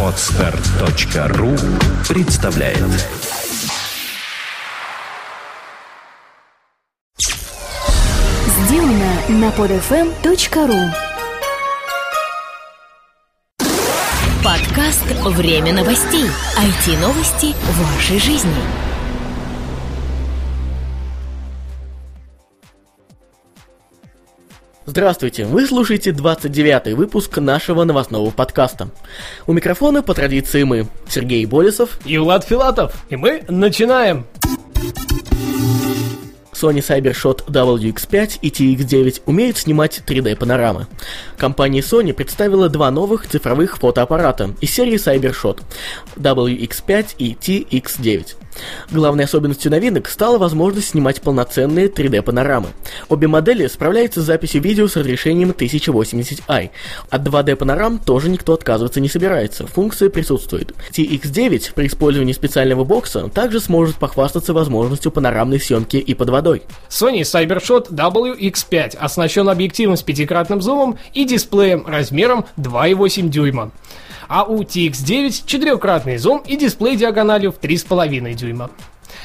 Отстар.ру представляет Сделано на podfm.ru Подкаст «Время новостей». IT-новости вашей жизни. Здравствуйте, вы слушаете 29-й выпуск нашего новостного подкаста. У микрофона по традиции мы, Сергей Болесов и Влад Филатов. И мы начинаем. Sony CyberShot WX5 и TX9 умеют снимать 3D-панорамы. Компания Sony представила два новых цифровых фотоаппарата из серии CyberShot WX5 и TX9. Главной особенностью новинок стала возможность снимать полноценные 3D-панорамы. Обе модели справляются с записью видео с разрешением 1080i. От 2D-панорам тоже никто отказываться не собирается, функция присутствует. TX9 при использовании специального бокса также сможет похвастаться возможностью панорамной съемки и под водой. Sony CyberShot WX5 оснащен объективом с пятикратным зумом и дисплеем размером 2,8 дюйма а у TX9 четырехкратный зум и дисплей диагональю в 3,5 дюйма.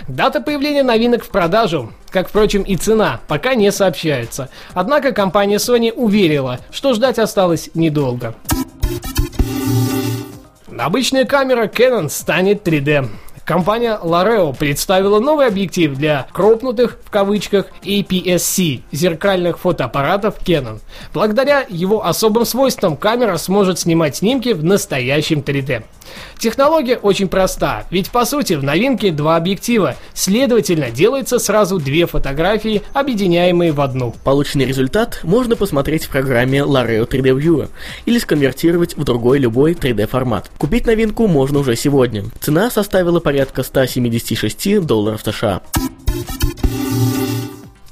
Дата появления новинок в продажу, как, впрочем, и цена, пока не сообщается. Однако компания Sony уверила, что ждать осталось недолго. Обычная камера Canon станет 3D. Компания Lareo представила новый объектив для кропнутых, в кавычках, APS-C зеркальных фотоаппаратов Canon. Благодаря его особым свойствам камера сможет снимать снимки в настоящем 3D. Технология очень проста, ведь по сути в новинке два объектива, следовательно делается сразу две фотографии, объединяемые в одну. Полученный результат можно посмотреть в программе Lareo 3D Viewer или сконвертировать в другой любой 3D формат. Купить новинку можно уже сегодня. Цена составила порядка 176 долларов США.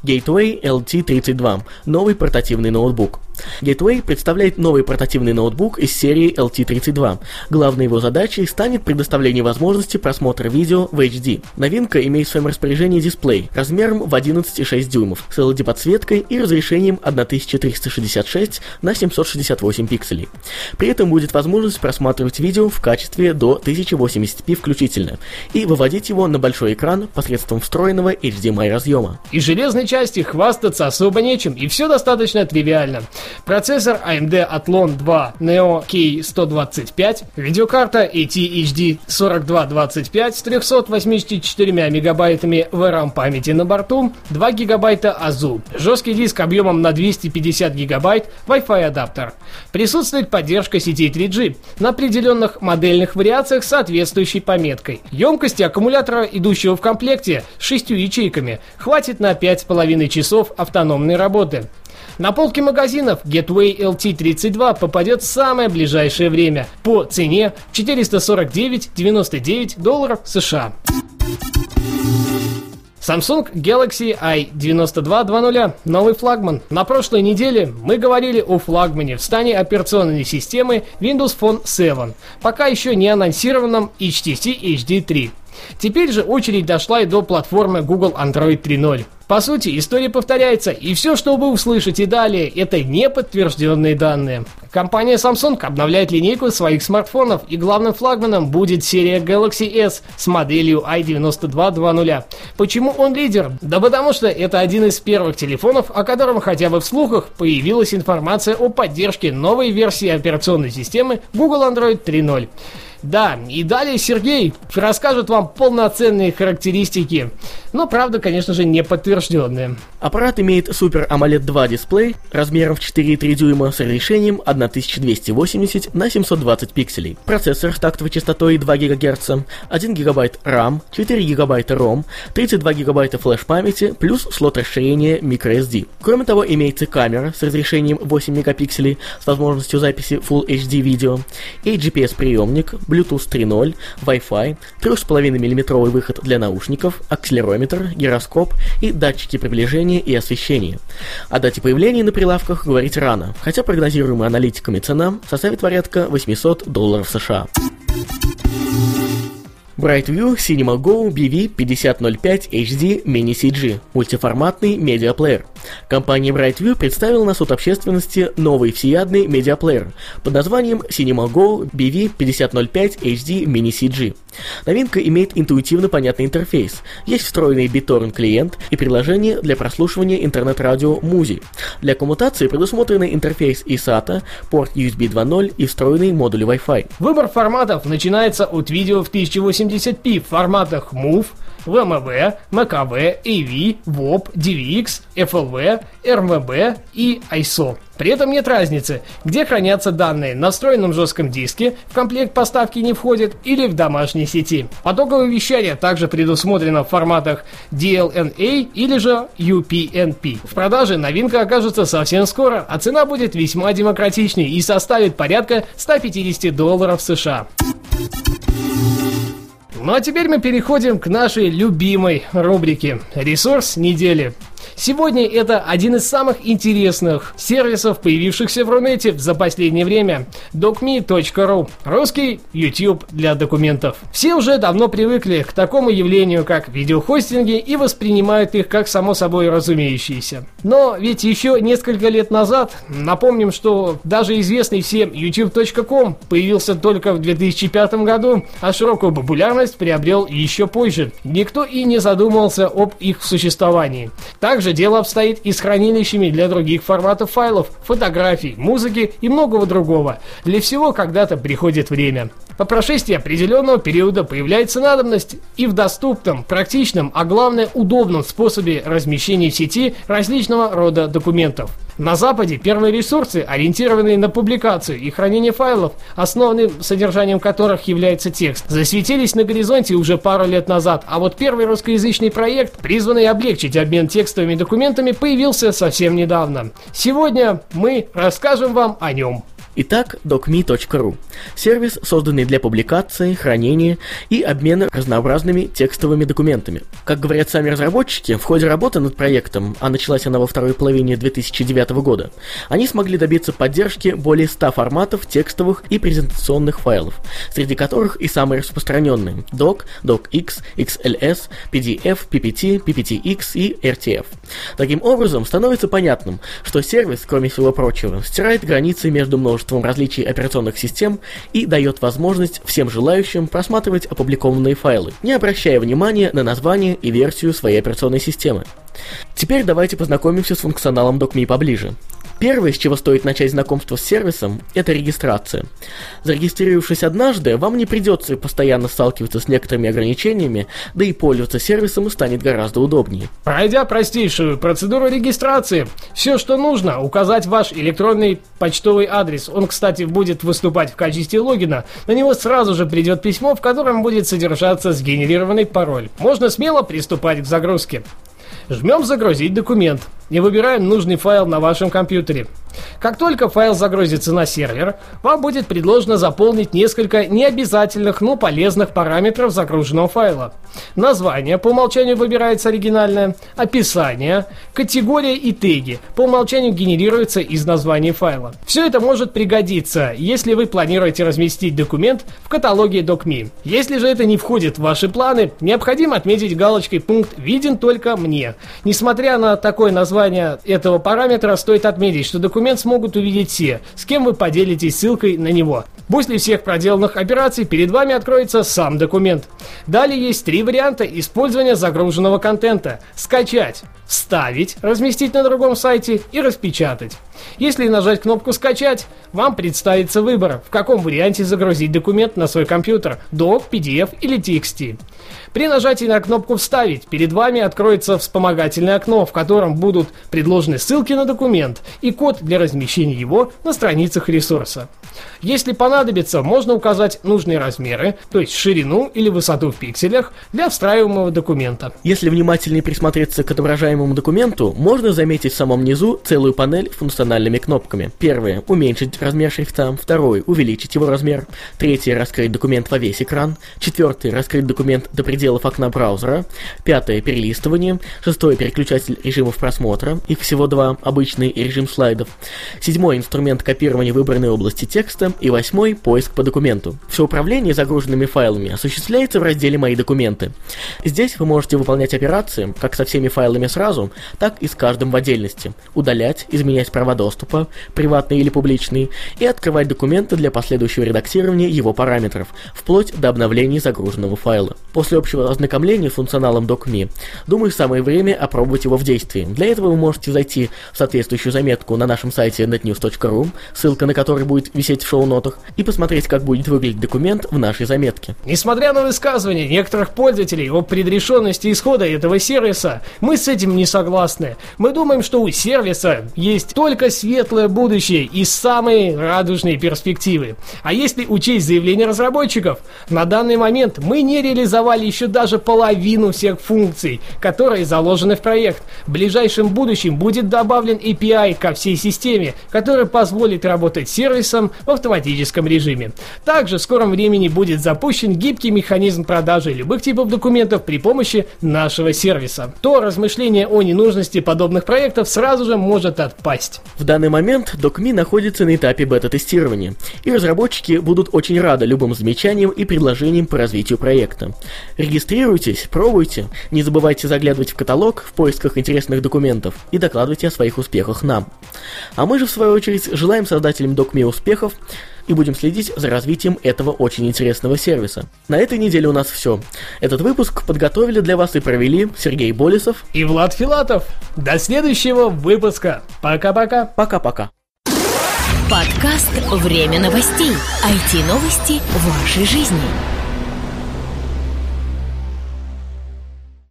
Gateway LT32 – новый портативный ноутбук. Gateway представляет новый портативный ноутбук из серии LT32. Главной его задачей станет предоставление возможности просмотра видео в HD. Новинка имеет в своем распоряжении дисплей размером в 11,6 дюймов с LED-подсветкой и разрешением 1366 на 768 пикселей. При этом будет возможность просматривать видео в качестве до 1080p включительно и выводить его на большой экран посредством встроенного HDMI разъема. И железной части хвастаться особо нечем, и все достаточно тривиально. Процессор AMD Athlon 2 Neo K125, видеокарта AT-HD 4225 с 384 мегабайтами VRAM памяти на борту, 2 гигабайта AZU, жесткий диск объемом на 250 гигабайт, Wi-Fi адаптер. Присутствует поддержка сетей 3G на определенных модельных вариациях с соответствующей пометкой. Емкости аккумулятора, идущего в комплекте с 6 ячейками, хватит на 5,5 часов автономной работы. На полке магазинов Getway LT32 попадет в самое ближайшее время по цене 449,99 долларов США. Samsung Galaxy i9220 – новый флагман. На прошлой неделе мы говорили о флагмане в стане операционной системы Windows Phone 7, пока еще не анонсированном HTC HD 3. Теперь же очередь дошла и до платформы Google Android 3.0. По сути, история повторяется, и все, что вы услышите далее, это неподтвержденные данные. Компания Samsung обновляет линейку своих смартфонов, и главным флагманом будет серия Galaxy S с моделью i9220. Почему он лидер? Да потому что это один из первых телефонов, о котором хотя бы в слухах появилась информация о поддержке новой версии операционной системы Google Android 3.0. Да, и далее Сергей расскажет вам полноценные характеристики, но правда, конечно же, не подтвержденные. Аппарат имеет Super AMOLED 2 дисплей размером в 4,3 дюйма с разрешением 1280 на 720 пикселей. Процессор с тактовой частотой 2 ГГц, 1 ГБ RAM, 4 ГБ ROM, 32 ГБ флеш-памяти плюс слот расширения microSD. Кроме того, имеется камера с разрешением 8 мегапикселей с возможностью записи Full HD видео и GPS-приемник, Bluetooth 3.0, Wi-Fi, 3,5 мм выход для наушников, акселерометр, гироскоп и датчики приближения и освещения. О дате появления на прилавках говорить рано, хотя прогнозируемая аналитиками цена составит порядка 800 долларов США. BrightView Cinema Go BV5005 HD Mini CG – мультиформатный медиаплеер. Компания BrightView представила на суд общественности новый всеядный медиаплеер под названием Cinema Go BV5005 HD Mini CG. Новинка имеет интуитивно понятный интерфейс. Есть встроенный BitTorrent клиент и приложение для прослушивания интернет-радио Muzi. Для коммутации предусмотрены интерфейс eSATA, порт USB 2.0 и встроенный модуль Wi-Fi. Выбор форматов начинается от видео в 1080p в форматах MOV, VMV, MKV, AV, WOP, DVX, FLV, RMB и ISO. При этом нет разницы, где хранятся данные, на встроенном жестком диске, в комплект поставки не входит или в домашней сети. Потоковое вещание также предусмотрено в форматах DLNA или же UPnP. В продаже новинка окажется совсем скоро, а цена будет весьма демократичной и составит порядка 150 долларов США. Ну а теперь мы переходим к нашей любимой рубрике «Ресурс недели». Сегодня это один из самых интересных сервисов, появившихся в Рунете за последнее время. docme.ru Русский YouTube для документов. Все уже давно привыкли к такому явлению, как видеохостинги, и воспринимают их как само собой разумеющиеся. Но ведь еще несколько лет назад, напомним, что даже известный всем youtube.com появился только в 2005 году, а широкую популярность приобрел еще позже. Никто и не задумывался об их существовании. Также же дело обстоит и с хранилищами для других форматов файлов, фотографий, музыки и многого другого. Для всего когда-то приходит время. По прошествии определенного периода появляется надобность и в доступном, практичном, а главное удобном способе размещения в сети различного рода документов. На Западе первые ресурсы, ориентированные на публикацию и хранение файлов, основным содержанием которых является текст, засветились на горизонте уже пару лет назад, а вот первый русскоязычный проект, призванный облегчить обмен текстовыми документами, появился совсем недавно. Сегодня мы расскажем вам о нем. Итак, docme.ru – сервис, созданный для публикации, хранения и обмена разнообразными текстовыми документами. Как говорят сами разработчики, в ходе работы над проектом, а началась она во второй половине 2009 года, они смогли добиться поддержки более 100 форматов текстовых и презентационных файлов, среди которых и самые распространенные – doc, docx, xls, pdf, ppt, pptx и rtf. Таким образом, становится понятным, что сервис, кроме всего прочего, стирает границы между множеством множеством различий операционных систем и дает возможность всем желающим просматривать опубликованные файлы, не обращая внимания на название и версию своей операционной системы. Теперь давайте познакомимся с функционалом DocMe поближе. Первое, с чего стоит начать знакомство с сервисом, это регистрация. Зарегистрировавшись однажды, вам не придется постоянно сталкиваться с некоторыми ограничениями, да и пользоваться сервисом станет гораздо удобнее. Пройдя простейшую процедуру регистрации, все, что нужно, указать ваш электронный почтовый адрес. Он, кстати, будет выступать в качестве логина. На него сразу же придет письмо, в котором будет содержаться сгенерированный пароль. Можно смело приступать к загрузке. Жмем «Загрузить документ» и выбираем нужный файл на вашем компьютере. Как только файл загрузится на сервер, вам будет предложено заполнить несколько необязательных, но полезных параметров загруженного файла. Название по умолчанию выбирается оригинальное, описание, категория и теги по умолчанию генерируются из названия файла. Все это может пригодиться, если вы планируете разместить документ в каталоге DocMe. Если же это не входит в ваши планы, необходимо отметить галочкой пункт «Виден только мне». Несмотря на такое название этого параметра, стоит отметить, что документ документ смогут увидеть все, с кем вы поделитесь ссылкой на него. После всех проделанных операций перед вами откроется сам документ. Далее есть три варианта использования загруженного контента. Скачать, вставить, разместить на другом сайте и распечатать. Если нажать кнопку «Скачать», вам представится выбор, в каком варианте загрузить документ на свой компьютер – DOC, PDF или TXT. При нажатии на кнопку «Вставить» перед вами откроется вспомогательное окно, в котором будут предложены ссылки на документ и код для размещения его на страницах ресурса. Если понадобится, можно указать нужные размеры, то есть ширину или высоту в пикселях для встраиваемого документа. Если внимательнее присмотреться к отображаемому документу, можно заметить в самом низу целую панель функциональными кнопками. Первое – уменьшить размер шрифта. Второе – увеличить его размер. Третье – раскрыть документ во весь экран. Четвертое – раскрыть документ до пределов окна браузера. Пятое – перелистывание. Шестое – переключатель режимов просмотра. Их всего два – обычный и режим слайдов. Седьмой – инструмент копирования выбранной области текста. И восьмой поиск по документу. Все управление загруженными файлами осуществляется в разделе «Мои документы». Здесь вы можете выполнять операции как со всеми файлами сразу, так и с каждым в отдельности, удалять, изменять права доступа, приватные или публичные, и открывать документы для последующего редактирования его параметров, вплоть до обновления загруженного файла. После общего ознакомления с функционалом DocMe, думаю, самое время опробовать его в действии. Для этого вы можете зайти в соответствующую заметку на нашем сайте netnews.ru, ссылка на который будет висеть в шоу-нотах, и посмотреть, как будет выглядеть документ в нашей заметке. Несмотря на высказывания некоторых пользователей о предрешенности исхода этого сервиса, мы с этим не согласны. Мы думаем, что у сервиса есть только светлое будущее и самые радужные перспективы. А если учесть заявления разработчиков, на данный момент мы не реализовали еще даже половину всех функций, которые заложены в проект. В ближайшем будущем будет добавлен API ко всей системе, который позволит работать сервисом в автоматическом режиме. Также в скором времени будет запущен гибкий механизм продажи любых типов документов при помощи нашего сервиса. То размышление о ненужности подобных проектов сразу же может отпасть. В данный момент DocMe находится на этапе бета-тестирования, и разработчики будут очень рады любым замечаниям и предложениям по развитию проекта. Регистрируйтесь, пробуйте, не забывайте заглядывать в каталог в поисках интересных документов и докладывайте о своих успехах нам. А мы же, в свою очередь, желаем создателям DocMe успехов и будем следить за развитием этого очень интересного сервиса. На этой неделе у нас все. Этот выпуск подготовили для вас и провели Сергей Болесов и Влад Филатов. До следующего выпуска. Пока-пока. Пока-пока. Подкаст «Время новостей». IT-новости вашей жизни.